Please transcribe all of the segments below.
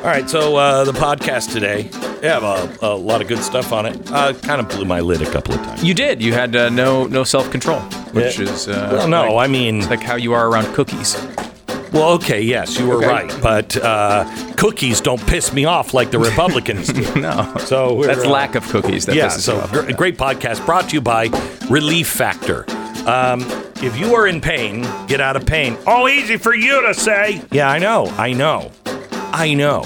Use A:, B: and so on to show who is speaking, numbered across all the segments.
A: All right, so uh, the podcast today, have a, a lot of good stuff on it. Uh, kind of blew my lid a couple of times.
B: You did. You had uh, no no self control, which
A: Yeah.
B: is uh,
A: Well, no,
B: like,
A: I mean,
B: like how you are around cookies.
A: well, okay, yes, you were
B: Okay.
A: right, but uh, cookies don't piss me off like the Republicans do.
B: No,
A: So
B: that's
A: uh,
B: lack of cookies. That
A: yeah, so
B: off.
A: great podcast brought to you by Relief Factor. Um, if you are in pain, get out of pain. Oh, easy for you to say. Yeah, I know, I know, I know.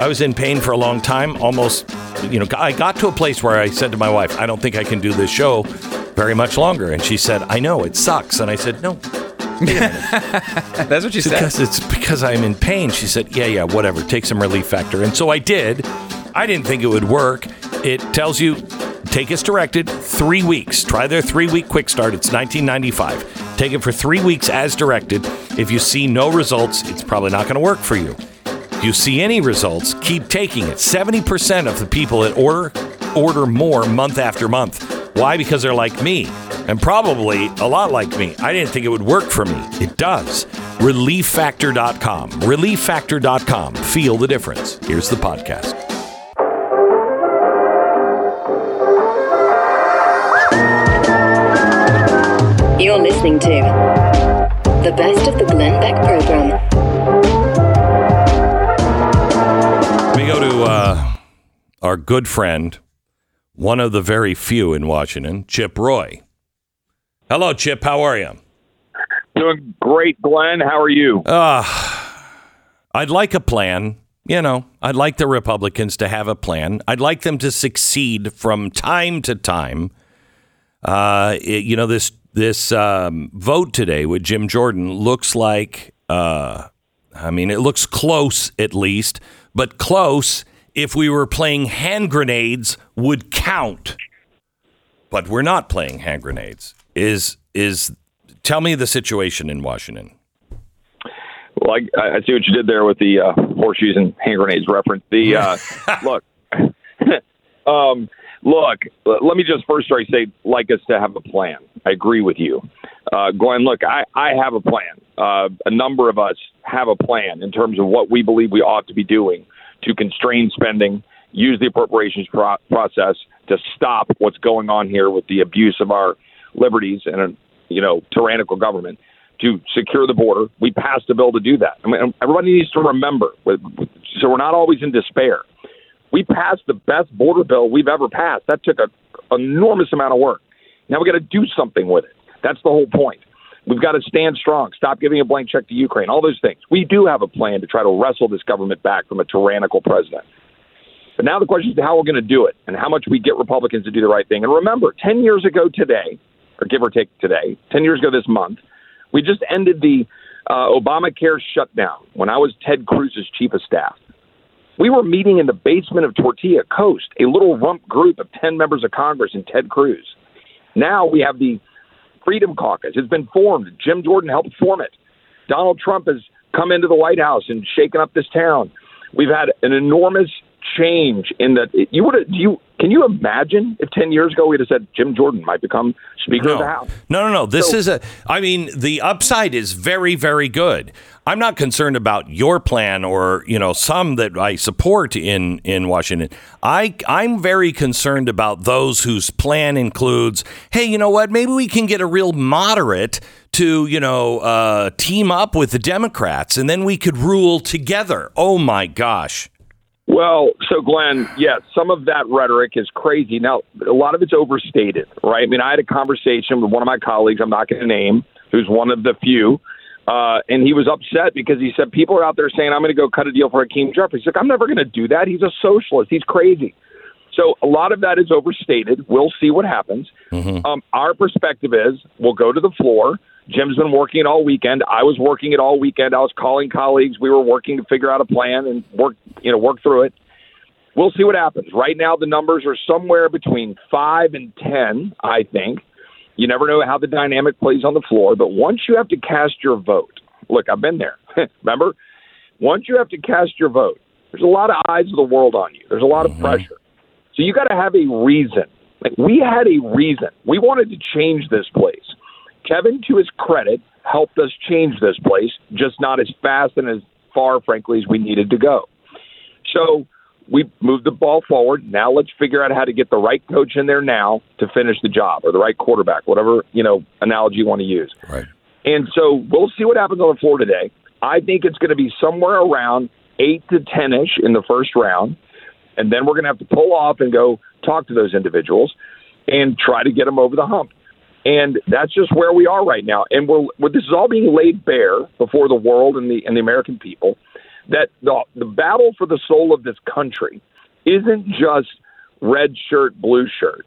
A: I was in pain for a long time. Almost, you know, I got to a place where I said to my wife, "I don't think I can do this show very much longer." And she said, "I know it sucks." And I said, "No,
B: That's what she said.
A: because it's because I'm in pain. She said, "Yeah, yeah, whatever. Take some relief factor." And so I did. I didn't think it would work. It tells you take as directed, 3 weeks. Try their 3-week quick start. It's 1995. Take it for 3 weeks as directed. If you see no results, it's probably not going to work for you. You see any results, keep taking it. 70% of the people that order order more month after month. Why? Because they're like me. And probably a lot like me. I didn't think it would work for me. It does. ReliefFactor.com. ReliefFactor.com. Feel the difference. Here's the podcast.
C: You're listening to the best of the Glenn Beck program.
A: To uh, our good friend, one of the very few in Washington, Chip Roy. Hello, Chip. How are you?
D: Doing great, Glenn. How are you?
A: I'd like a plan. You know, I'd like the Republicans to have a plan. I'd like them to succeed from time to time. Uh, it- you know, this this um, vote today with Jim Jordan looks like, uh, I mean, it looks close at least, but close if we were playing hand grenades would count. But we're not playing hand grenades. Is is tell me the situation in Washington.
D: Well, I, I see what you did there with the uh, horseshoes and hand grenades reference. The uh, look, um, look. Let me just first start say, like us to have a plan. I agree with you, uh, Glenn. Look, I, I have a plan. Uh, a number of us have a plan in terms of what we believe we ought to be doing to constrain spending, use the appropriations pro- process to stop what's going on here with the abuse of our liberties and a you know tyrannical government to secure the border. We passed a bill to do that. I mean, everybody needs to remember, so we're not always in despair. We passed the best border bill we've ever passed. That took an enormous amount of work. Now we got to do something with it. That's the whole point. We've got to stand strong. Stop giving a blank check to Ukraine. All those things. We do have a plan to try to wrestle this government back from a tyrannical president. But now the question is how we're going to do it and how much we get Republicans to do the right thing. And remember, 10 years ago today, or give or take today, 10 years ago this month, we just ended the uh, Obamacare shutdown when I was Ted Cruz's chief of staff. We were meeting in the basement of Tortilla Coast, a little rump group of 10 members of Congress and Ted Cruz. Now we have the Freedom Caucus. It's been formed. Jim Jordan helped form it. Donald Trump has come into the White House and shaken up this town. We've had an enormous change in that. You would do you can you imagine if ten years ago we'd have said Jim Jordan might become Speaker of the House?
A: No, no, no. This
D: So-
A: is a. I mean, the upside is very, very good. I'm not concerned about your plan or you know some that I support in in Washington. I I'm very concerned about those whose plan includes, hey, you know what? Maybe we can get a real moderate to you know uh, team up with the Democrats, and then we could rule together. Oh my gosh.
D: Well, so Glenn, yes, some of that rhetoric is crazy. Now, a lot of it's overstated, right? I mean, I had a conversation with one of my colleagues, I'm not going to name, who's one of the few, uh, and he was upset because he said people are out there saying, I'm going to go cut a deal for Hakeem Jeffries. He's like, I'm never going to do that. He's a socialist. He's crazy. So a lot of that is overstated. We'll see what happens. Um, our perspective is we'll go to the floor. Jim's been working it all weekend. I was working it all weekend. I was calling colleagues. We were working to figure out a plan and work, you know, work through it. We'll see what happens. Right now, the numbers are somewhere between five and ten. I think. You never know how the dynamic plays on the floor, but once you have to cast your vote, look, I've been there. Remember, once you have to cast your vote, there's a lot of eyes of the world on you. There's a lot of mm-hmm. pressure. So you got to have a reason. Like we had a reason. We wanted to change this place. Kevin, to his credit, helped us change this place, just not as fast and as far, frankly, as we needed to go. So we moved the ball forward. Now let's figure out how to get the right coach in there now to finish the job, or the right quarterback, whatever you know analogy you want to use.
A: Right.
D: And so we'll see what happens on the floor today. I think it's going to be somewhere around eight to ten ish in the first round, and then we're going to have to pull off and go talk to those individuals and try to get them over the hump. And that's just where we are right now. And we're, we're this is all being laid bare before the world and the and the American people that the the battle for the soul of this country isn't just red shirt, blue shirt.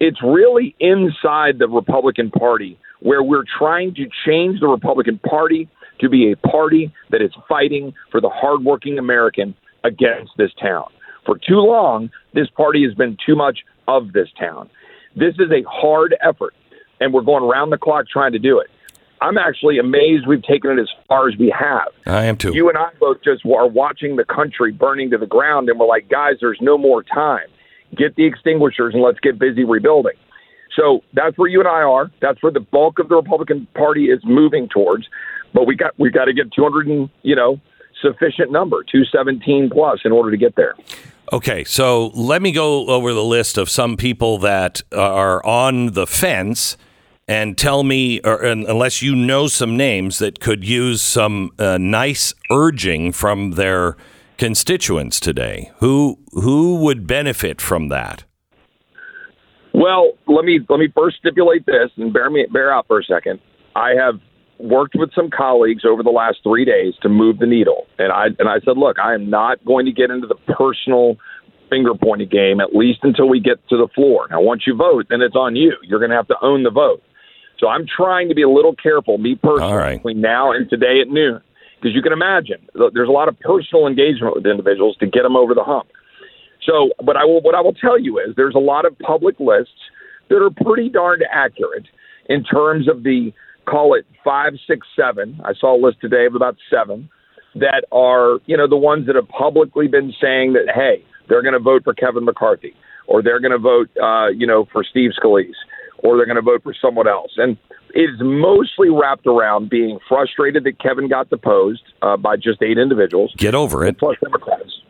D: It's really inside the Republican Party where we're trying to change the Republican Party to be a party that is fighting for the hardworking American against this town. For too long, this party has been too much of this town. This is a hard effort, and we're going around the clock trying to do it. I'm actually amazed we've taken it as far as we have.
A: I am too.
D: You and I both just are watching the country burning to the ground, and we're like, guys, there's no more time. Get the extinguishers and let's get busy rebuilding. So that's where you and I are. That's where the bulk of the Republican Party is moving towards. But we got we got to get 200 and you know sufficient number 217 plus in order to get there.
A: Okay, so let me go over the list of some people that are on the fence and tell me, or unless you know some names that could use some uh, nice urging from their constituents today. Who who would benefit from that?
D: Well, let me let me first stipulate this and bear me bear out for a second. I have worked with some colleagues over the last three days to move the needle, and I and I said, look, I am not going to get into the personal finger pointing game at least until we get to the floor. Now, once you vote, then it's on you. You're going to have to own the vote. So I'm trying to be a little careful, me personally,
A: right.
D: between now and today at noon, because you can imagine there's a lot of personal engagement with individuals to get them over the hump. So, but I will, what I will tell you is there's a lot of public lists that are pretty darned accurate in terms of the call it five, six, seven. I saw a list today of about seven that are, you know, the ones that have publicly been saying that, hey, they're going to vote for Kevin McCarthy or they're going to vote, uh, you know, for Steve Scalise or they're going to vote for someone else. And it is mostly wrapped around being frustrated that Kevin got deposed uh, by just eight individuals.
A: Get over it.
D: Plus Democrats.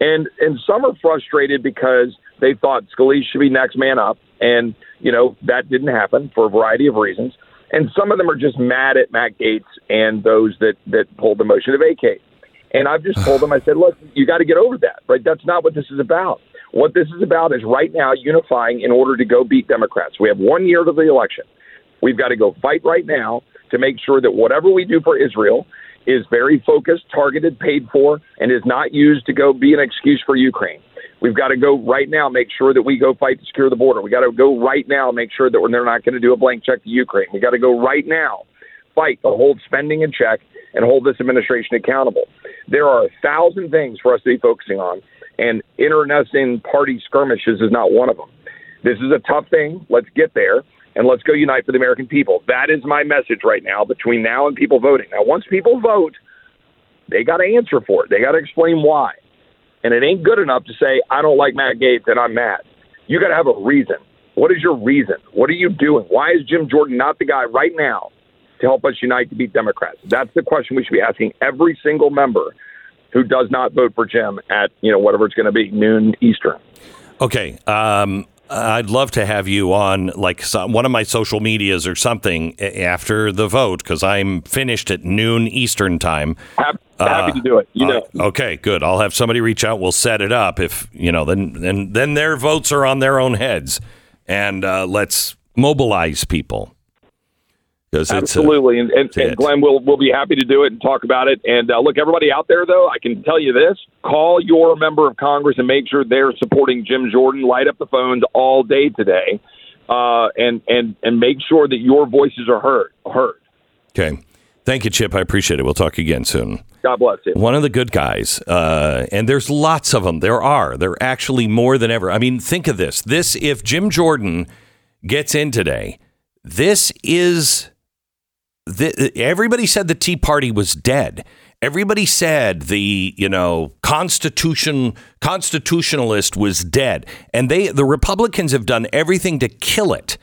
D: And and some are frustrated because they thought Scalise should be next man up, and you know that didn't happen for a variety of reasons. And some of them are just mad at Matt Gaetz and those that that pulled the motion to vacate. And I've just told them, I said, look, you got to get over that, right? That's not what this is about. What this is about is right now unifying in order to go beat Democrats. We have one year to the election. We've got to go fight right now to make sure that whatever we do for Israel is very focused, targeted, paid for, and is not used to go be an excuse for Ukraine. We've got to go right now, make sure that we go fight to secure the border. We got to go right now, make sure that they're not going to do a blank check to Ukraine. We got to go right now, fight to hold spending in check and hold this administration accountable. There are a thousand things for us to be focusing on, and internecine party skirmishes is not one of them. This is a tough thing. Let's get there and let's go unite for the American people. That is my message right now between now and people voting. Now, once people vote, they got to answer for it. They got to explain why. And it ain't good enough to say, I don't like Matt Gaetz and I'm mad. You got to have a reason. What is your reason? What are you doing? Why is Jim Jordan not the guy right now to help us unite to beat Democrats? That's the question we should be asking every single member who does not vote for Jim at, you know, whatever it's going to be, noon Eastern.
A: Okay. Um, I'd love to have you on like some, one of my social medias or something after the vote because I'm finished at noon Eastern time.
D: Happy, happy uh, to do it. You know.
A: Uh, okay, good. I'll have somebody reach out. We'll set it up. If you know, then then then their votes are on their own heads, and uh, let's mobilize people.
D: Absolutely, and, and, and, Glenn, we'll we'll be happy to do it and talk about it. And uh, look, everybody out there, though, I can tell you this: call your member of Congress and make sure they're supporting Jim Jordan. Light up the phones all day today, uh, and and and make sure that your voices are heard. Heard.
A: Okay. Thank you, Chip. I appreciate it. We'll talk again soon.
D: God bless you.
A: One of the good guys, uh, and there's lots of them. There are. There are actually more than ever. I mean, think of this. This, if Jim Jordan gets in today, this is the, everybody said the Tea Party was dead. Everybody said the you know constitution constitutionalist was dead, and they the Republicans have done everything to kill it.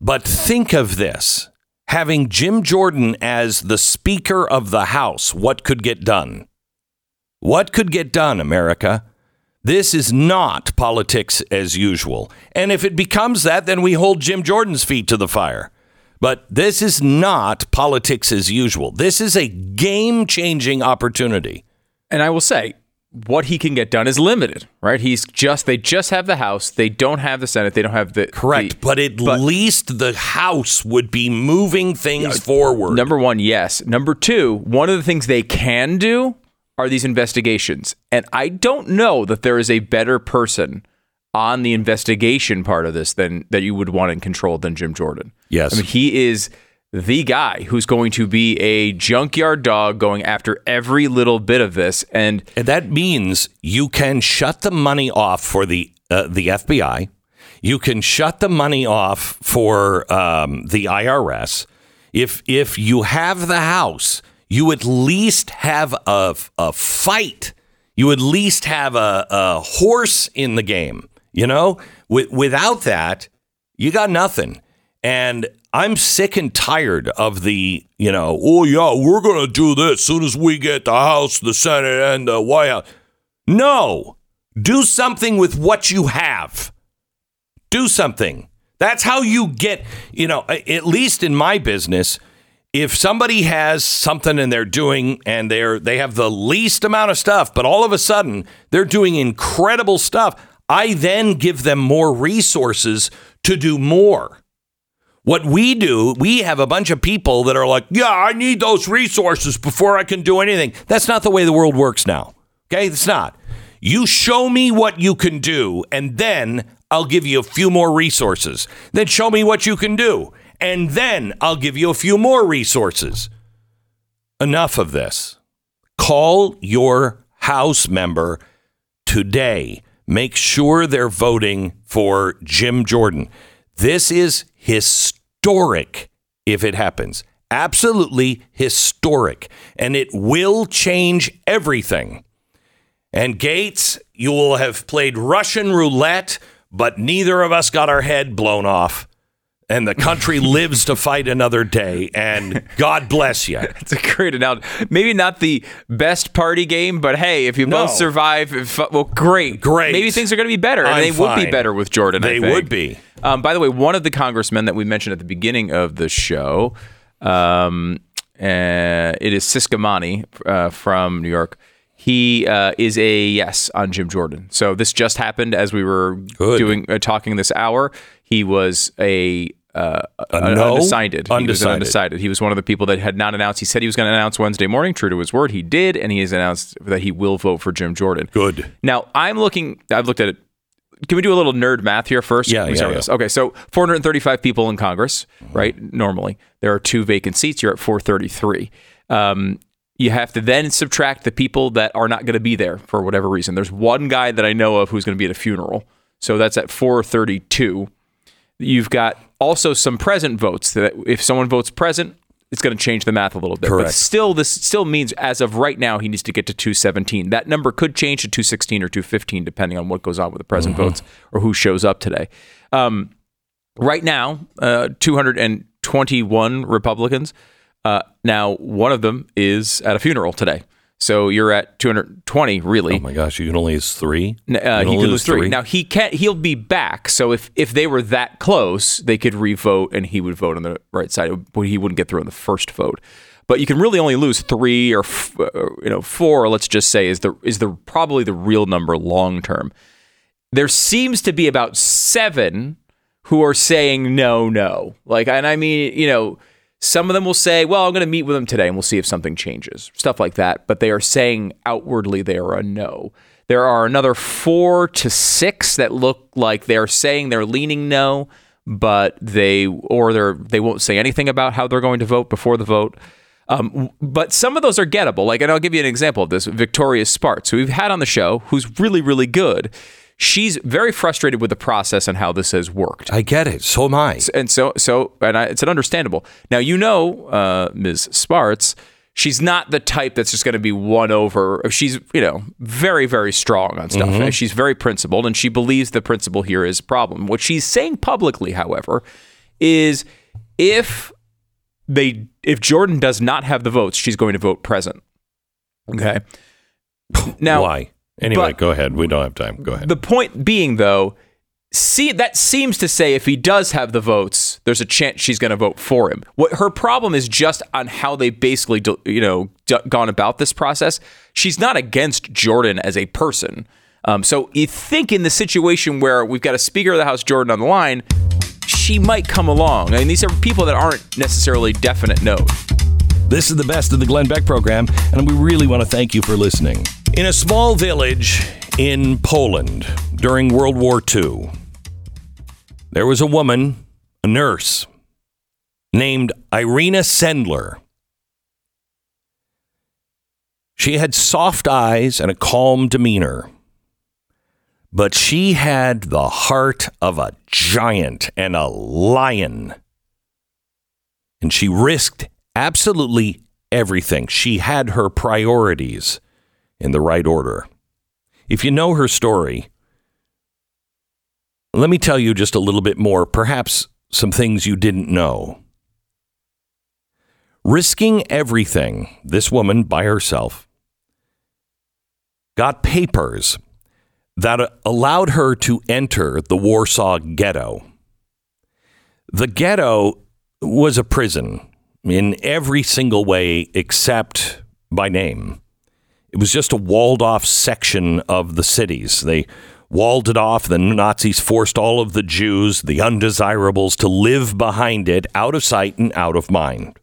A: But think of this: having Jim Jordan as the Speaker of the House, what could get done? What could get done, America? This is not politics as usual. And if it becomes that, then we hold Jim Jordan's feet to the fire. But this is not politics as usual. This is a game changing opportunity.
B: And I will say, what he can get done is limited, right? He's just they just have the House, they don't have the Senate, they don't have the
A: Correct.
B: the-
A: but at least the House would be moving things forward.
B: Number one, yes. Number two, one of the things they can do are these investigations. And I don't know that there is a better person on the investigation part of this than that you would want in control than Jim Jordan.
A: Yes.
B: I mean, he is the guy who's going to be a junkyard dog going after every little bit of this. And
A: And that means you can shut the money off for the uh, the FBI. You can shut the money off for um, the IRS. If if you have the House, you at least have a a fight. You at least have a, a horse in the game. You know, Wi- without that, you got nothing. And I'm sick and tired of the, you know, oh yeah, we're gonna do this as soon as we get the House, the Senate, and the White House. No, do something with what you have. Do something. That's how you get, you know, at least in my business, if somebody has something and they're doing and they're they have the least amount of stuff, but all of a sudden they're doing incredible stuff, I then give them more resources to do more. What we do, we have a bunch of people that are like, yeah, I need those resources before I can do anything. That's not the way the world works now. Okay? It's not. You show me what you can do, and then I'll give you a few more resources. Then show me what you can do, and then I'll give you a few more resources. Enough of this. Call your House member today. Make sure they're voting for Jim Jordan. This is historic if it happens. Absolutely historic. And it will change everything. And Gaetz, you will have played Russian roulette, but neither of us got our head blown off. And the country lives to fight another day. And God bless you.
B: it's a great analogy. Maybe not the best party game, but hey, if you
A: No.
B: both survive, if, well, great.
A: Great.
B: Maybe things are going to be better.
A: I'm
B: they would be better with Jordan. I
A: They would be.
B: Um, by the way, one of the congressmen that we mentioned at the beginning of the show, um, uh, it is Siskamani uh, from New York. He uh, is a yes on Jim Jordan. So this just happened as we were
A: Good.
B: doing uh, talking this hour. He was a uh,
A: A no?
B: undecided. He
A: Undecided.
B: undecided. He was one of the people that had not announced. He said he was going to announce Wednesday morning. True to his word, he did, and he has announced that he will vote for Jim Jordan.
A: Good.
B: Now I'm looking. I've looked at it. Can we do a little nerd math here first?
A: Yeah, yeah, yeah.
B: Okay, so 435 people in Congress, right? Normally, there are two vacant seats. You're at 433. Um, you have to then subtract the people that are not going to be there for whatever reason. There's one guy that I know of who's going to be at a funeral, so that's at 432. You've got also some present votes. That if someone votes present, it's going to change the math a little bit. But
A: Correct.
B: still, this still means as of right now, he needs to get to 217. That number could change to 216 or 215 depending on what goes on with the present
A: Mm-hmm.
B: votes or who shows up today. Um, right now, uh, 221 Republicans. Uh, now, one of them is at a funeral today. So you're at 220, really.
A: Oh my gosh, you can only lose three.
B: Uh,
A: You can
B: he could lose three. Now he can't. He'll be back. So if if they were that close, they could revote, and he would vote on the right side. But he wouldn't get through on the first vote. But you can really only lose three or f- uh, you know four. Let's just say is the is the probably the real number long term. There seems to be about seven who are saying no, no. Like, and I mean, you know, some of them will say, well, I'm going to meet with them today and we'll see if something changes, stuff like that. But they are saying outwardly they are a no. There are another four to six that look like they're saying they're leaning no, but they or they're they won't say anything about how they're going to vote before the vote. Um, but some of those are gettable. Like, and I'll give you an example of this: Victoria Spartz, who we've had on the show, who's really, really good. She's very frustrated with the process and how this has worked
A: I get it. So am I.
B: and so so and I, it's an understandable. Now you know, uh, Ms. Spartz, she's not the type that's just going to be won over. She's you know very very strong on stuff. She's very principled, and she believes the principle here is a problem. What she's saying publicly, however, is if they if Jordan does not have the votes, she's going to vote present. Okay. Now,
A: Why? Anyway,
B: but-
A: go ahead. We don't have time. Go ahead.
B: The point being, though, see that seems to say if he does have the votes, there's a chance she's going to vote for him. What her problem is just on how they basically, you know, gone about this process. She's not against Jordan as a person. Um, so you think in the situation where we've got a Speaker of the House, Jordan, on the line, she might come along. I mean, these are people that aren't necessarily definite no's.
A: This is the best of the Glenn Beck program, and we really want to thank you for listening. In a small village in Poland during World War II, there was a woman, a nurse, named Irena Sendler. She had soft eyes and a calm demeanor, but she had the heart of a giant and a lion. And she risked absolutely everything. She had her priorities in the right order. If you know her story, let me tell you just a little bit more, perhaps some things you didn't know. Risking everything, this woman by herself got papers that allowed her to enter the Warsaw Ghetto. The ghetto was a prison in every single way except by name. It was just a walled off section of the cities. They walled it off. The Nazis forced all of the Jews, the undesirables, to live behind it, out of sight and out of mind.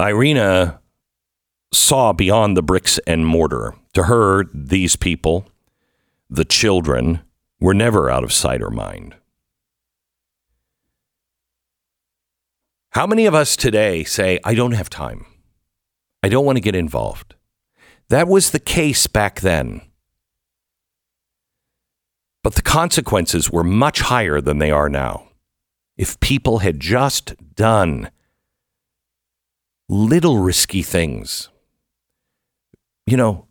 A: Irena saw beyond the bricks and mortar. To her, these people, the children, were never out of sight or mind. How many of us today say, I don't have time? I don't want to get involved. That was the case back then. But the consequences were much higher than they are now. If people had just done little risky things, you know,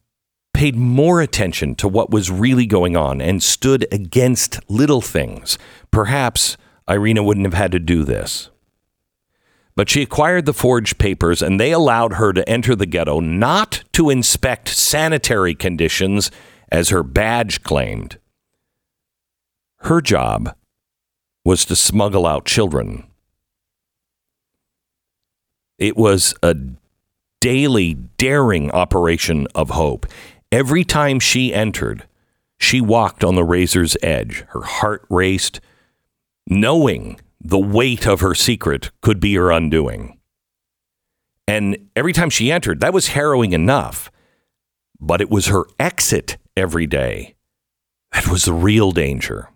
A: paid more attention to what was really going on and stood against little things, perhaps Irena wouldn't have had to do this. But she acquired the forged papers and they allowed her to enter the ghetto not to inspect sanitary conditions as her badge claimed. Her job was to smuggle out children. It was a daily, daring operation of hope. Every time she entered, she walked on the razor's edge. Her heart raced, knowing the weight of her secret could be her undoing. And every time she entered, that was harrowing enough. But it was her exit every day that was the real danger.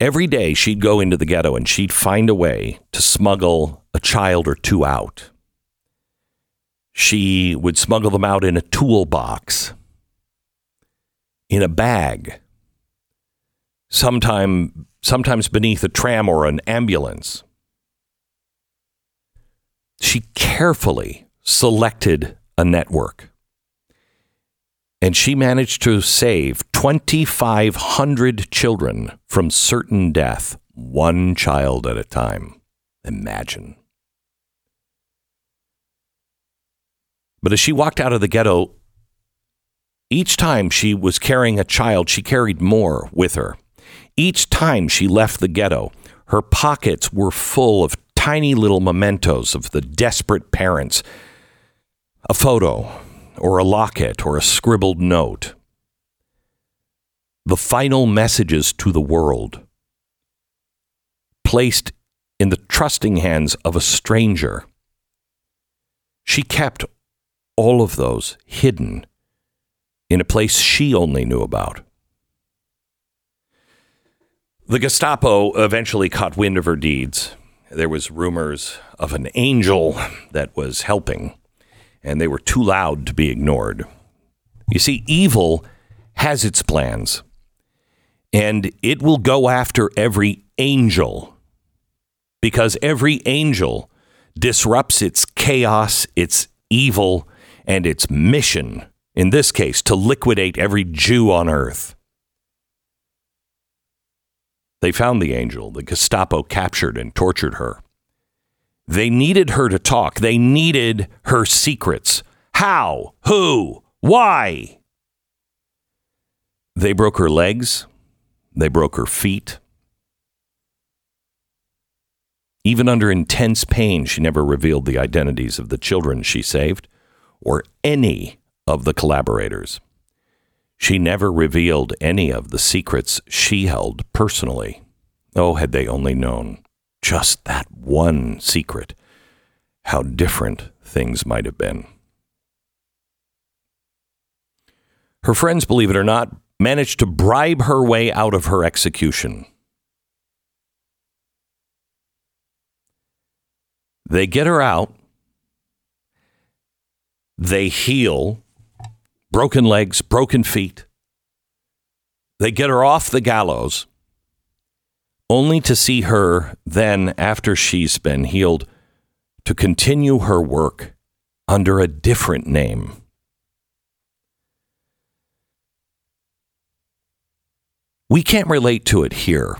A: Every day she'd go into the ghetto and she'd find a way to smuggle a child or two out. She would smuggle them out in a toolbox, in a bag, sometime, sometimes beneath a tram or an ambulance. She carefully selected a network. And she managed to save 2,500 children from certain death, one child at a time. Imagine. But as she walked out of the ghetto, each time she was carrying a child, she carried more with her. Each time she left the ghetto, her pockets were full of tiny little mementos of the desperate parents. A photo, or a locket, or a scribbled note. The final messages to the world, placed in the trusting hands of a stranger. She kept all of those hidden in a place she only knew about. The Gestapo eventually caught wind of her deeds. There was rumors of an angel that was helping, and they were too loud to be ignored. You see, evil has its plans, and it will go after every angel because every angel disrupts its chaos, its evil, and its mission, in this case, to liquidate every Jew on earth. They found the angel. The Gestapo captured and tortured her. They needed her to talk. They needed her secrets. How? Who? Why? They broke her legs. They broke her feet. Even under intense pain, she never revealed the identities of the children she saved or any of the collaborators. She never revealed any of the secrets she held personally. Oh, had they only known just that one secret, how different things might have been. Her friends, believe it or not, managed to bribe her way out of her execution. They get her out. They heal broken legs, broken feet. They get her off the gallows, only to see her then, after she's been healed, to continue her work under a different name. We can't relate to it here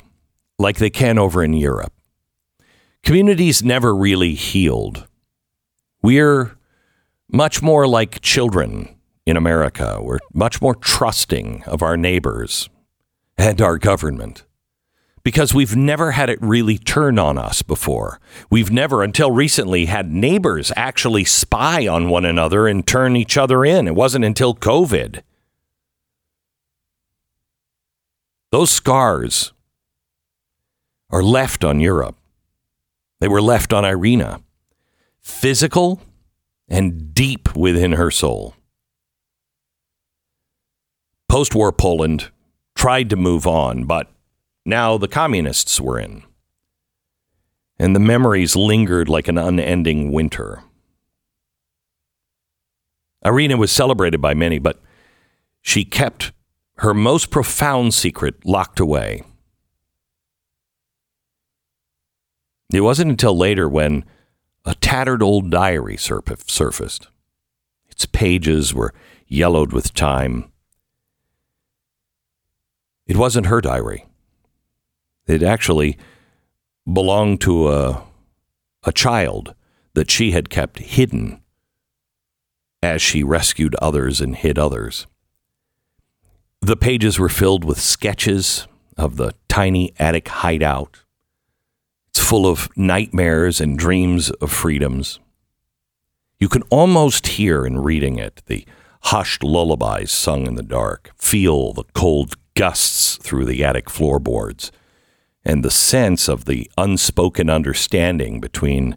A: like they can over in Europe. Communities never really healed. We're much more like children in America. We're much more trusting of our neighbors and our government because we've never had it really turn on us before. We've never, until recently, had neighbors actually spy on one another and turn each other in. It wasn't until COVID. Those scars are left on Europe. They were left on Irena, physical and deep within her soul. Post war Poland tried to move on, but now the communists were in. And the memories lingered like an unending winter. Irena was celebrated by many, but she kept her most profound secret locked away. It wasn't until later when a tattered old diary surfaced. Its pages were yellowed with time. It wasn't her diary. It actually belonged to a, a child that she had kept hidden as she rescued others and hid others. The pages were filled with sketches of the tiny attic hideout it's full of nightmares and dreams of freedoms. You can almost hear in reading it the hushed lullabies sung in the dark, feel the cold gusts through the attic floorboards, and the sense of the unspoken understanding between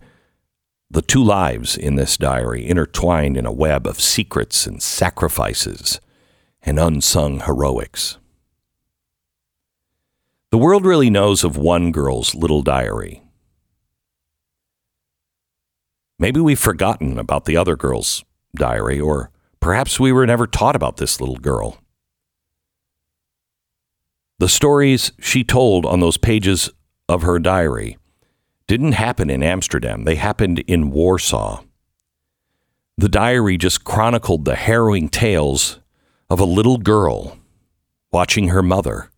A: the two lives in this diary intertwined in a web of secrets and sacrifices and unsung heroics. The world really knows of one girl's little diary. Maybe we've forgotten about the other girl's diary, or perhaps we were never taught about this little girl. The stories she told on those pages of her diary didn't happen in Amsterdam, they happened in Warsaw. The diary just chronicled the harrowing tales of a little girl watching her mother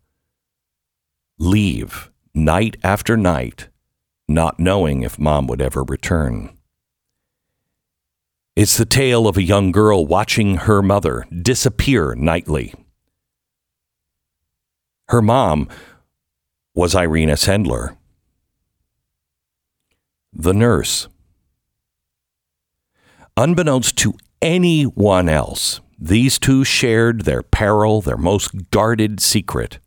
A: leave night after night, not knowing if mom would ever return. It's the tale of a young girl watching her mother disappear nightly. Her mom was Irena Sendler, the nurse. Unbeknownst to anyone else, these two shared their peril, their most guarded secret.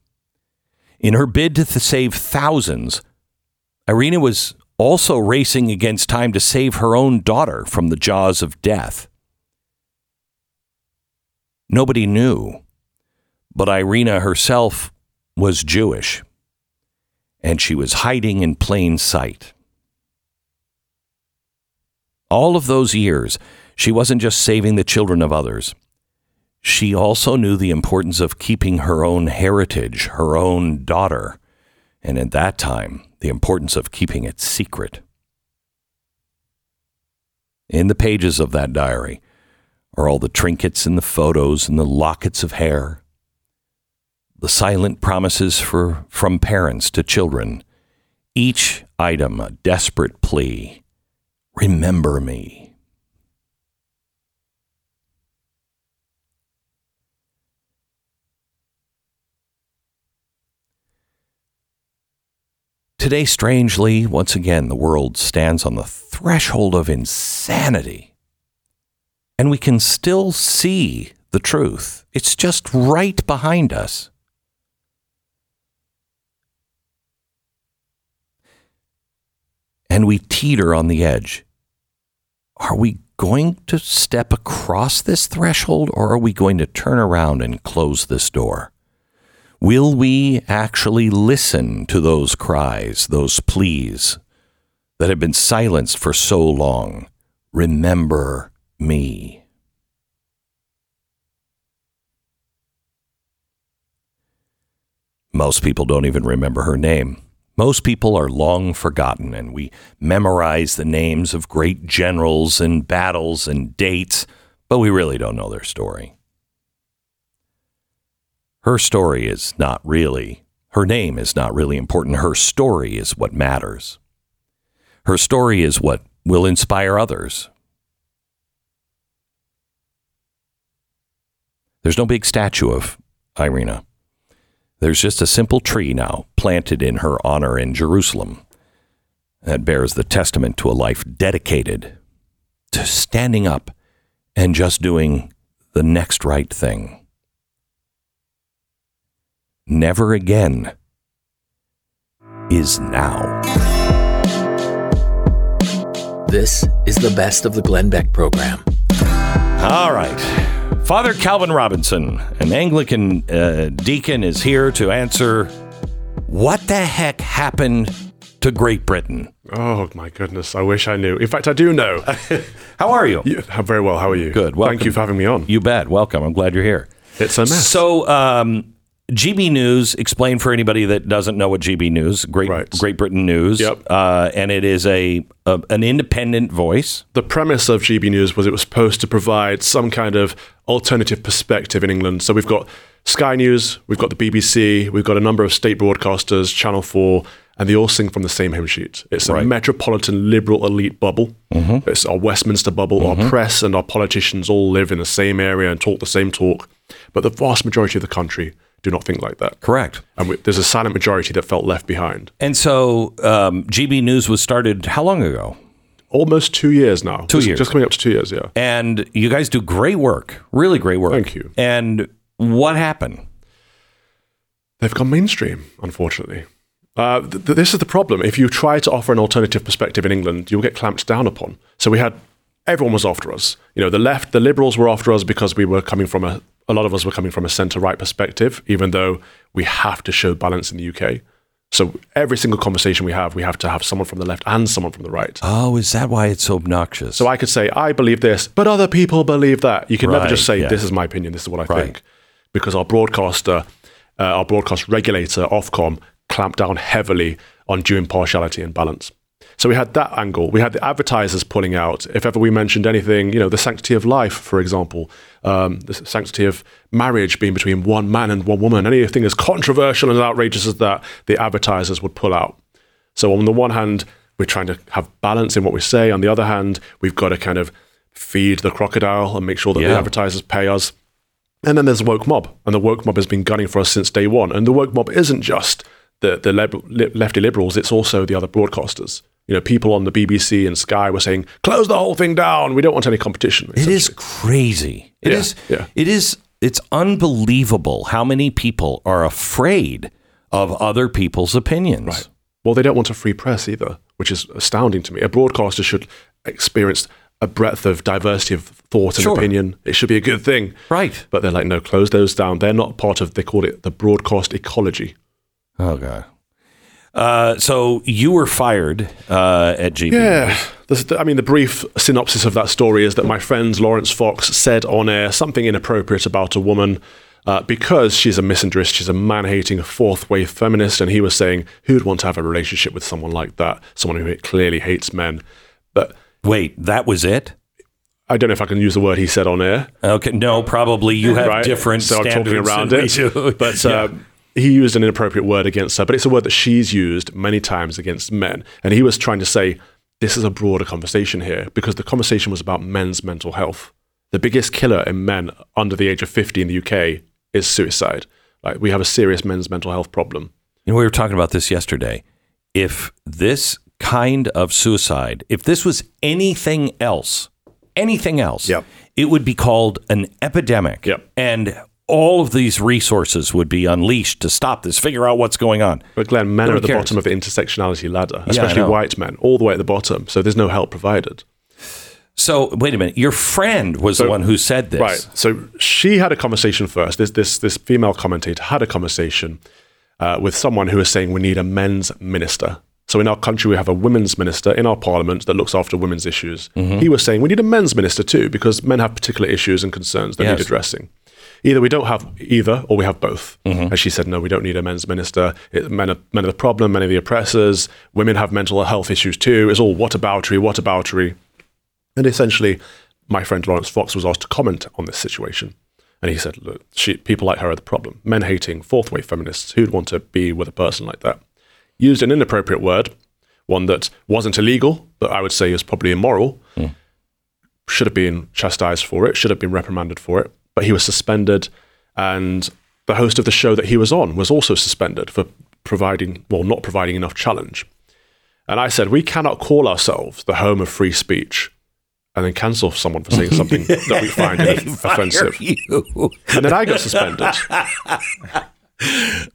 A: In her bid to save thousands, Irena was also racing against time to save her own daughter from the jaws of death. Nobody knew, but Irena herself was Jewish, and she was hiding in plain sight. All of those years, she wasn't just saving the children of others she also knew the importance of keeping her own heritage, her own daughter, and at that time, the importance of keeping it secret. In the pages of that diary are all the trinkets and the photos and the lockets of hair, the silent promises for, from parents to children, each item a desperate plea Remember me. Today, strangely, once again, the world stands on the threshold of insanity. And we can still see the truth. It's just right behind us. And we teeter on the edge. Are we going to step across this threshold or are we going to turn around and close this door? Will we actually listen to those cries, those pleas that have been silenced for so long? Remember me. Most people don't even remember her name. Most people are long forgotten, and we memorize the names of great generals and battles and dates, but we really don't know their story. Her story is not really, her name is not really important. Her story is what matters. Her story is what will inspire others. There's no big statue of Irena. There's just a simple tree now planted in her honor in Jerusalem that bears the testament to a life dedicated to standing up and just doing the next right thing. Never again is now.
E: This is the best of the Glenn Beck program.
A: All right. Father Calvin Robinson, an Anglican uh, deacon, is here to answer what the heck happened to Great Britain.
F: Oh my goodness! I wish I knew. In fact, I do know.
A: How are you?
F: You- very well. How are you?
A: Good.
F: Thank you for having me on.
A: You bet. Welcome. I'm glad you're here.
F: It's a mess.
A: So, um, GB News, explain for anybody that doesn't know what GB News, Great
F: Right.
A: Great Britain News,
F: Yep.
A: uh, and it is a, a an independent voice.
F: the premise of GB News was it was supposed to provide some kind of alternative perspective in England. So we've got Sky News, we've got the BBC, we've got a number of state broadcasters, Channel 4, and they all sing from the same hymn sheet. It's a
A: Right.
F: metropolitan liberal elite bubble. It's our Westminster bubble. Our press and our politicians all live in the same area and talk the same talk. But the vast majority of the country do not think like that.
A: Correct.
F: And we, there's a silent majority that felt left behind.
A: And so, um, GB News was started how long ago?
F: Almost two years now.
A: Two
F: Just-
A: years.
F: Just coming up to two years, yeah.
A: And you guys do great work, really great work.
F: Thank you.
A: And what happened?
F: They've gone mainstream, unfortunately. Uh, th- th- this is the problem. If you try to offer an alternative perspective in England, you'll get clamped down upon. So we had everyone was after us. You know, the left, the liberals were after us because we were coming from a. A lot of us were coming from a centre-right perspective, even though we have to show balance in the UK. So every single conversation we have, we have to have someone from the left and someone from the right.
A: Oh, is that why it's so obnoxious?
F: So I could say, I believe this, but other people believe that. You can never just say,
A: yeah.
F: this is my opinion, this is what I
A: Right.
F: think. Because our broadcaster, uh, our broadcast regulator, Ofcom, clamped down heavily on due impartiality and balance. So we had that angle. We had the advertisers pulling out. If ever we mentioned anything, you know, the sanctity of life, for example, um, the sanctity of marriage being between one man and one woman, anything as controversial and outrageous as that, the advertisers would pull out. So on the one hand, we're trying to have balance in what we say. On the other hand, we've got to kind of feed the crocodile and make sure that
A: Yeah.
F: the advertisers pay us. And then there's the woke mob, and the woke mob has been gunning for us since day one. And the woke mob isn't just the the lib- lefty liberals; it's also the other broadcasters. You know, people on the BBC and Sky were saying, "Close the whole thing down. We don't want any competition."
A: It is crazy. It
F: Yeah,
A: is.
F: yeah.
A: It is. It's unbelievable how many people are afraid of other people's opinions.
F: Right. Well, they don't want a free press either, which is astounding to me. A broadcaster should experience a breadth of diversity of thought and
A: Sure.
F: opinion. It should be a good thing.
A: Right.
F: But they're like, no, close those down. They're not part of, they call it the broadcast ecology.
A: Oh god. Uh, so you were fired uh, at GB.
F: Yeah. This, I mean, the brief synopsis of that story is that my friend Laurence Fox said on air something inappropriate about a woman uh, because she's a misandrist, she's a man hating fourth wave feminist, and he was saying, who'd want to have a relationship with someone like that? Someone who clearly hates men. But
A: Wait, that was it?
F: I don't know if I can use the word he said on air.
A: Okay. No, probably you have
F: right?
A: different
F: so I'm talking around it. But
A: Yeah.
F: He used an inappropriate word against her, but it's a word that she's used many times against men. And he was trying to say this is a broader conversation here because the conversation was about men's mental health. The biggest killer in men under the age of 50 in the UK is suicide. Like we have a serious men's mental health problem.
A: Know, we were talking about this yesterday. if this kind of suicide, if this was anything else, anything else,
F: Yep.
A: it would be called an epidemic.
F: Yep.
A: And all of these resources would be unleashed to stop this, figure out what's going on.
F: But Glenn, men are at the
A: cares?
F: bottom of the intersectionality ladder, especially
A: know.
F: white men, all the way at the bottom. So there's no help provided.
A: So wait a minute, your friend was the one who said this.
F: Right. So she had a conversation first. This this this female commentator had a conversation uh, with someone who was saying we need a men's minister. So in our country we have a women's minister in our parliament that looks after women's issues.
A: Mm-hmm.
F: He was saying we need a men's minister too because men have particular issues and concerns that
A: Yes.
F: need addressing. Either we don't have either, or we have both.
A: Mm-hmm.
F: And she said, no, we don't need a men's minister. It, men, are, men are the problem, men are the oppressors. Women have mental health issues too. It's all whataboutery, whataboutery. And essentially, my friend Laurence Fox was asked to comment on this situation. And he said, look, she, people like her are the problem. Men hating fourth wave feminists who'd want to be with a person like that. Used an inappropriate word, one that wasn't illegal, but I would say is probably immoral. Should have been chastised for it, should have been reprimanded for it. But he was suspended. And the host of the show that he was on was also suspended for providing, well, not providing enough challenge. And I said, we cannot call ourselves the home of free speech and then cancel someone for saying something that we find offensive.
A: You.
F: And then I got suspended.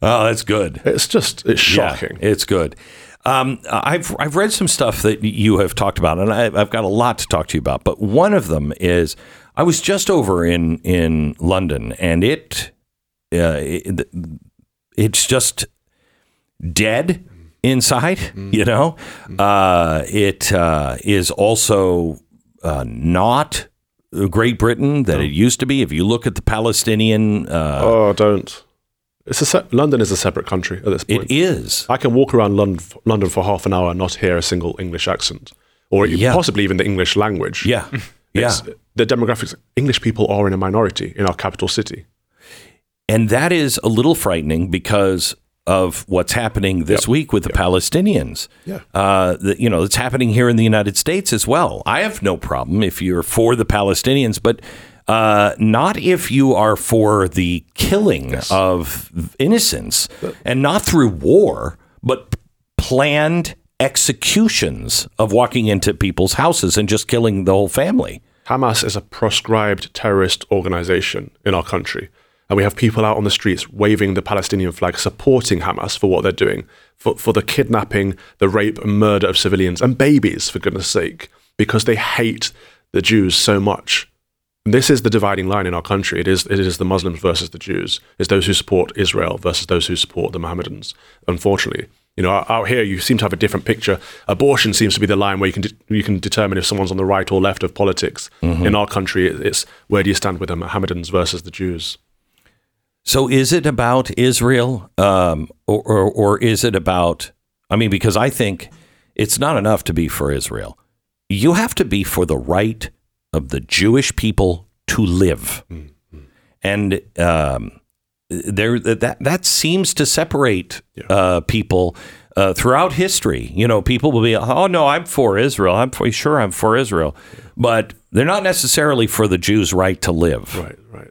A: Oh, that's good.
F: It's just, it's shocking.
A: Yeah, it's good. Um, I've I've read some stuff that you have talked about, and I, I've got a lot to talk to you about. But one of them is I was just over in in London, and it, uh, it it's just dead inside. You know, uh, it uh, is also uh, not Great Britain that it used to be. If you look at the Palestinian, uh,
F: oh, don't. It's a se- London is a separate country at this point.
A: it is.
F: I can walk around London, London for half an hour and not hear a single English accent, or
A: Yeah.
F: possibly even the English language.
A: Yeah, yeah.
F: It's- the demographics. English people are in a minority in our capital city.
A: And that is a little frightening because of what's happening this week with the Palestinians.
F: Yeah.
A: Uh, that, you know, it's happening here in the United States as well. I have no problem if you're for the Palestinians, but uh, not if you are for the killing of innocents and not through war, but planned executions of walking into people's houses and just killing the whole family.
F: Hamas is a proscribed terrorist organization in our country. And we have people out on the streets waving the Palestinian flag, supporting Hamas for what they're doing, for, for the kidnapping, the rape, and murder of civilians and babies, for goodness sake, because they hate the Jews so much. And this is the dividing line in our country. It is, it is the Muslims versus the Jews. It's those who support Israel versus those who support the Mohammedans, unfortunately. You know, out- here, you seem to have a different picture. Abortion seems to be the line where you can de- you can determine if someone's on the right or left of politics. In our country, it's where do you stand with the Mohammedans versus the Jews?
A: So is it about Israel, um, or, or or is it about? I mean, because I think it's not enough to be for Israel. You have to be for the right of the Jewish people to live, and um, there that that seems to separate uh, people. Uh, throughout history, you know, people will be, oh no, I'm for Israel. I'm for, sure I'm for Israel, but they're not necessarily for the Jews' right to live.
F: Right, right.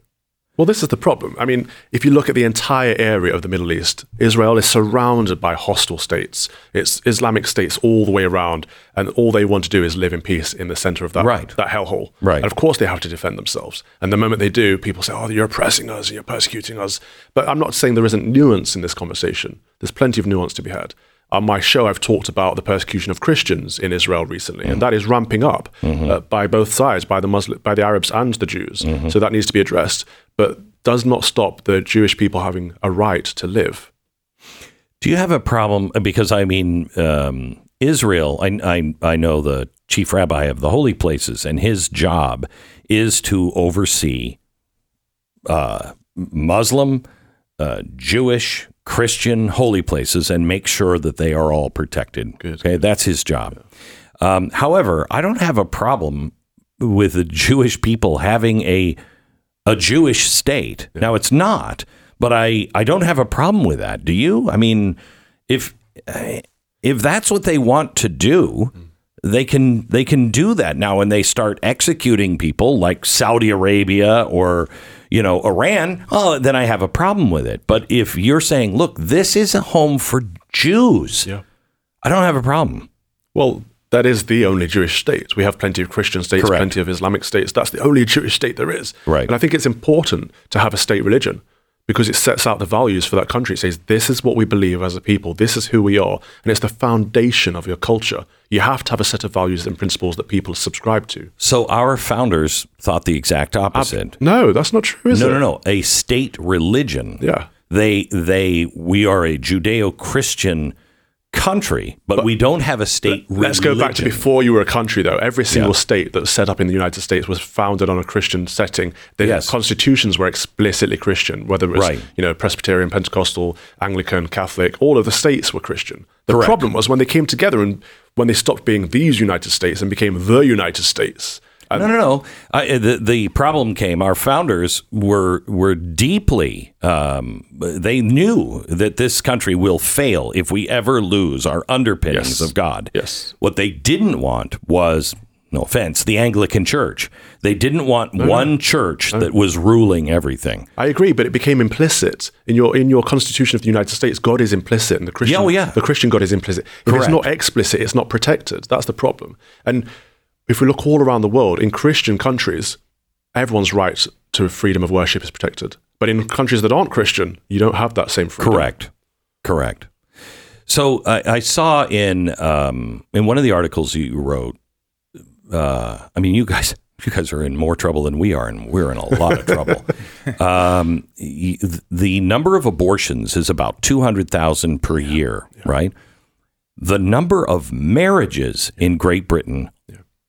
F: Well, this is the problem. I mean, if you look at the entire area of the Middle East, Israel is surrounded by hostile states. It's Islamic states all the way around, and all they want to do is live in peace in the center of that,
A: Right.
F: that hellhole.
A: Right.
F: And of course, they have to defend themselves. And the moment they do, people say, oh, you're oppressing us, you're persecuting us. But I'm not saying there isn't nuance in this conversation. There's plenty of nuance to be had. On my show, I've talked about the persecution of Christians in Israel recently, and mm-hmm. that is ramping up mm-hmm. uh, by both sides, by the Muslim, by the Arabs and the Jews. Mm-hmm. So that needs to be addressed, but does not stop the Jewish people having a right to live.
A: Do you have a problem? Because I mean, um, Israel. I, I I know the chief rabbi of the holy places, and his job is to oversee uh, Muslim, uh, Jewish, Christian holy places and make sure that they are all protected. Okay, that's his job. Um, however, I don't have a problem with the Jewish people having a a Jewish state. Now it's not, but I I don't have a problem with that. Do you? I mean, if eh, if that's what they want to do, mm. they can they can do that now when they start executing people like Saudi Arabia or you know Iran. Oh, then I have a problem with it. But if you're saying, look, this is a home for Jews.
F: Yeah.
A: I don't have a problem.
F: Well, that is the only Jewish state. We have plenty of Christian states,
A: Correct.
F: plenty of Islamic states. That's the only Jewish state there is.
A: Right.
F: And I think it's important to have a state religion because it sets out the values for that country. It says, this is what we believe as a people, this is who we are, and it's the foundation of your culture. You have to have a set of values and principles that people subscribe to.
A: So our founders thought the exact opposite.
F: No, that's not true, is
A: no,
F: it?
A: no, no. A state religion.
F: Yeah.
A: They they we are a Judeo-Christian country, but, we don't have a state
F: Let's go back to before you were a country, though. Every single
A: Yeah.
F: state that was set up in the United States was founded on a Christian setting. The
A: Yes.
F: constitutions were explicitly Christian, whether it was
A: Right.
F: you know Presbyterian, Pentecostal, Anglican, Catholic. All of the states were Christian. The
A: Correct.
F: problem was when they came together and when they stopped being these United States and became the United States.
A: No, no, no. I, the the problem came. Our founders were were deeply. Um, they knew that this country will fail if we ever lose our underpinnings
F: Yes.
A: of God.
F: Yes.
A: What they didn't want was, no offense, the Anglican Church. They didn't want one church that was ruling everything.
F: I agree, but it became implicit in your in your Constitution of the United States. God is implicit, and the Christian,
A: Yeah, oh, yeah.
F: the Christian God is implicit. If it's not explicit, it's not protected. That's the problem. And if we look all around the world, in Christian countries, everyone's right to freedom of worship is protected. But in countries that aren't Christian, you don't have that same freedom.
A: Correct. Correct. So I, I saw in um, in one of the articles you wrote. Uh, I mean, you guys, you guys are in more trouble than we are, and we're in a lot of trouble. um, the number of abortions is about two hundred thousand per year, right? The number of marriages in Great Britain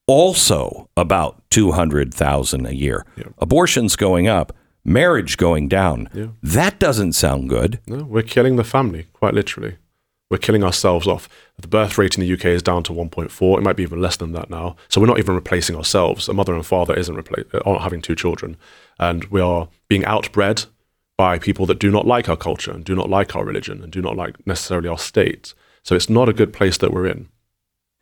A: also about two hundred thousand a year. Abortions going up, marriage going down. That doesn't sound good.
F: No, we're killing the family, quite literally. We're killing ourselves off. The birth rate in the UK is down to 1.4. It might be even less than that now. So we're not even replacing ourselves. A mother and father isn't repla- aren't having two children, and we are being outbred by people that do not like our culture and do not like our religion and do not like necessarily our state. So it's not a good place that we're in.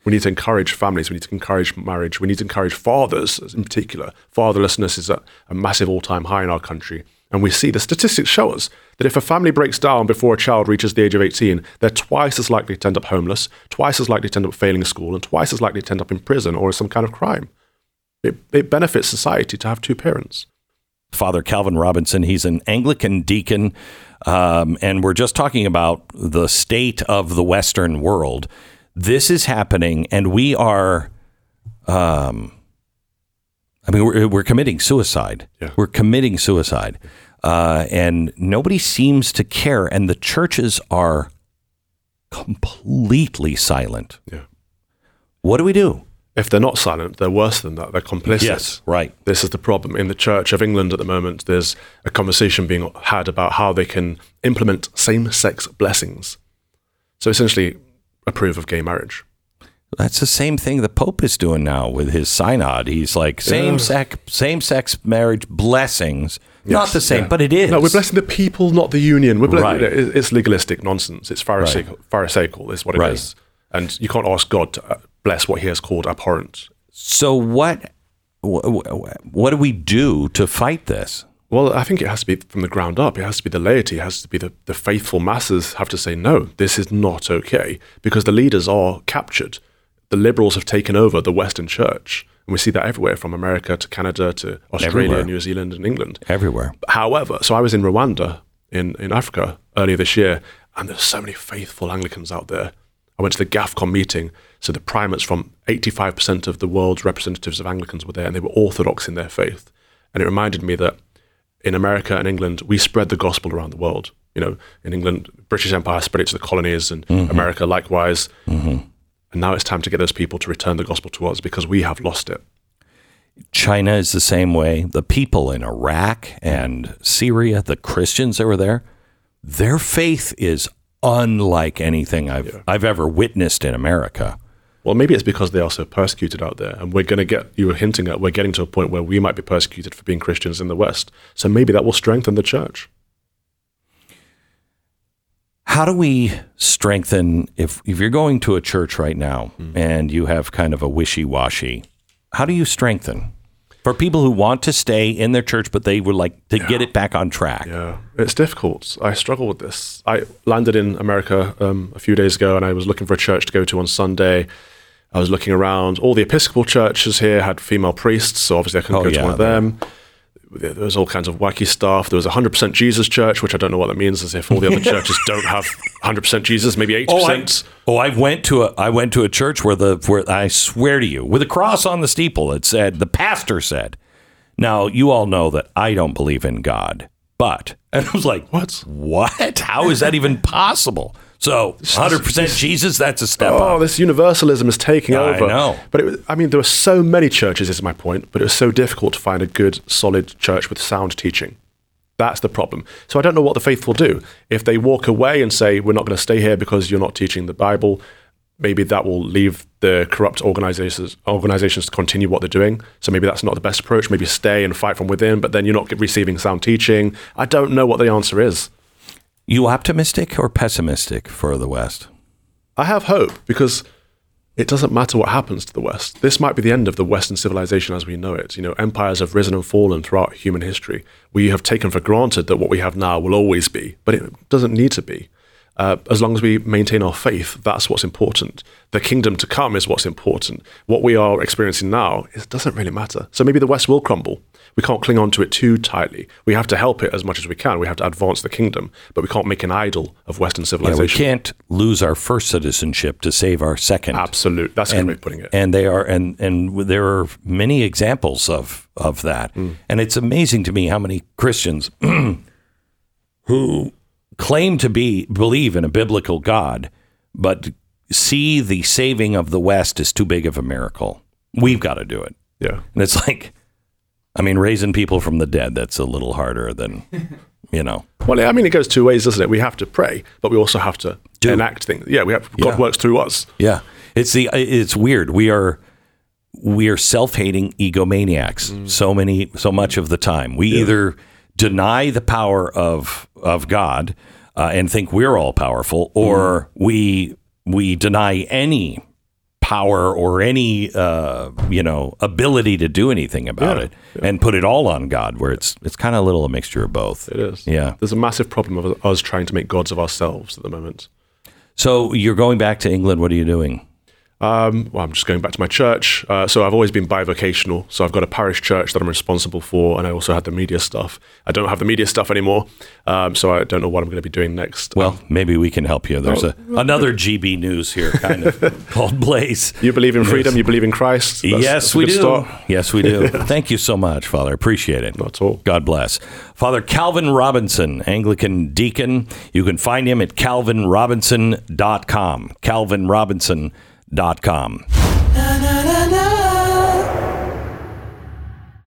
F: We need to encourage families. We need to encourage marriage. We need to encourage fathers in particular. Fatherlessness is at a massive all time high in our country. And we see the statistics show us that if a family breaks down before a child reaches the age of 18, they're twice as likely to end up homeless, twice as likely to end up failing school, and twice as likely to end up in prison or some kind of crime. It, it benefits society to have two parents.
A: Father Calvin Robinson. He's an Anglican deacon. Um, and we're just talking about the state of the Western world. This is happening, and we are, um, I mean, we're, we're committing suicide.
F: Yeah.
A: We're committing suicide. Uh, and nobody seems to care. And the churches are completely silent.
F: Yeah.
A: What do we do?
F: If they're not silent, they're worse than that. They're complicit.
A: Yes, right.
F: This is the problem. In the Church of England at the moment, there's a conversation being had about how they can implement same sex blessings. So essentially, approve of gay marriage.
A: That's the same thing the Pope is doing now with his synod. He's like same sex same sex marriage blessings. Not the same,
F: Yeah.
A: but it is.
F: No, we're blessing the people, not the union. We're ble-
A: Right.
F: it- It's legalistic nonsense. It's pharisaical, pharisaical is what it is,
A: Right.
F: And you can't ask God to uh, bless what he has called abhorrent.
A: So what wh- wh- what do we do to fight this?
F: Well, I think it has to be from the ground up. It has to be the laity. It has to be the, the faithful masses have to say, no, this is not okay because the leaders are captured. The liberals have taken over the Western church. And we see that everywhere from America to Canada to Australia,
A: Everywhere.
F: New Zealand, and England.
A: Everywhere.
F: However, so I was in Rwanda in, in Africa earlier this year, and there's so many faithful Anglicans out there. I went to the GAFCON meeting, so the primates from 85% of the world's representatives of Anglicans were there, and they were orthodox in their faith. And it reminded me that in America and England, we spread the gospel around the world. You know, in England, British Empire spread it to the colonies, and mm-hmm. America likewise. Mm-hmm. And now it's time to get those people to return the gospel to us because we have lost it.
A: China is the same way. The people in Iraq and Syria, the Christians that were there, their faith is unlike anything I've I've ever witnessed in America.
F: Well, maybe it's because they are so persecuted out there, and we're going to get. You were hinting at we're getting to a point where we might be persecuted for being Christians in the West. So maybe that will strengthen the church.
A: How do we strengthen if if you're going to a church right now and you have kind of a wishy-washy, how do you strengthen? for people who want to stay in their church, but they would like to get it back on track.
F: Yeah, it's difficult. I struggle with this. I landed in America um, a few days ago, and I was looking for a church to go to on Sunday. I was looking around. All the Episcopal churches here had female priests, so obviously I couldn't
A: Oh,
F: go to one of them. There there was all kinds of wacky stuff. There was a 100% Jesus church, which I don't know what that means, as if all the other churches don't have 100% Jesus, maybe 80%.
A: Oh, I, oh, I went to a I went to a church where the where I swear to you, with a cross on the steeple, it said the pastor said. Now you all know that I don't believe in God, but and I was like,
F: What?
A: What? How is that even possible? So, 100 percent Jesus, that's a step
F: Oh,
A: up.
F: this universalism is taking
A: I
F: over.
A: know.
F: But it was, I mean, there were so many churches, is my point, but it was so difficult to find a good, solid church with sound teaching. That's the problem. So I don't know what the faithful do. If they walk away and say, we're not going to stay here because you're not teaching the Bible, maybe that will leave the corrupt organizations, organizations to continue what they're doing. So maybe that's not the best approach. Maybe stay and fight from within, but then you're not receiving sound teaching. I don't know what the answer is.
A: You optimistic or pessimistic for the West?
F: I have hope because it doesn't matter what happens to the West. This might be the end of the Western civilization as we know it. You know, empires have risen and fallen throughout human history. We have taken for granted that what we have now will always be, but it doesn't need to be. Uh, as long as we maintain our faith, that's what's important. The kingdom to come is what's important. What we are experiencing now, it doesn't really matter. So maybe the West will crumble. We can't cling on to it too tightly. We have to help it as much as we can. We have to advance the kingdom, but we can't make an idol of Western civilization.
A: Yeah, we can't lose our first citizenship to save our second.
F: Absolute. That's a good way of putting it.
A: And they are, and and there are many examples of of that.
F: Mm.
A: And it's amazing to me how many Christians who claim to be believe in a biblical God, but see the saving of the West as too big of a miracle. We've got to do it.
F: yeah.
A: And it's like, I mean, raising people from the dead, that's a little harder than, you know.
F: Well, I mean, it goes two ways, doesn't it? We have to pray, but we also have to
A: Do.
F: enact things. Yeah, we have. God
A: Yeah.
F: works through us.
A: Yeah, it's the it's weird. We are we are self hating egomaniacs. Mm. So many, so much of the time, we either deny the power of of God uh, and think we're all powerful, or we we deny any power or any uh, you know ability to do anything about
F: Yeah,
A: it and put it all on God. Where it's it's kind of a little a mixture of both.
F: It is.
A: Yeah.
F: There's a massive problem of us trying to make gods of ourselves at the moment.
A: So you're going back to England. What are you doing?
F: Um, well, I'm just going back to my church. Uh, so I've always been bivocational. So I've got a parish church that I'm responsible for, and I also had the media stuff. I don't have the media stuff anymore, um, so I don't know what I'm going to be doing next.
A: Well, maybe we can help you. There's a another GB news here, kind of called Blaze.
F: you believe in freedom. You believe in Christ. That's-
A: yes,
F: that's
A: we do.
F: start.
A: Yes, we do. Thank you so much, Father. Appreciate it.
F: At all.
A: God bless. Father Calvin Robinson, Anglican deacon. You can find him at calvinrobinson.com. calvinrobinson.com.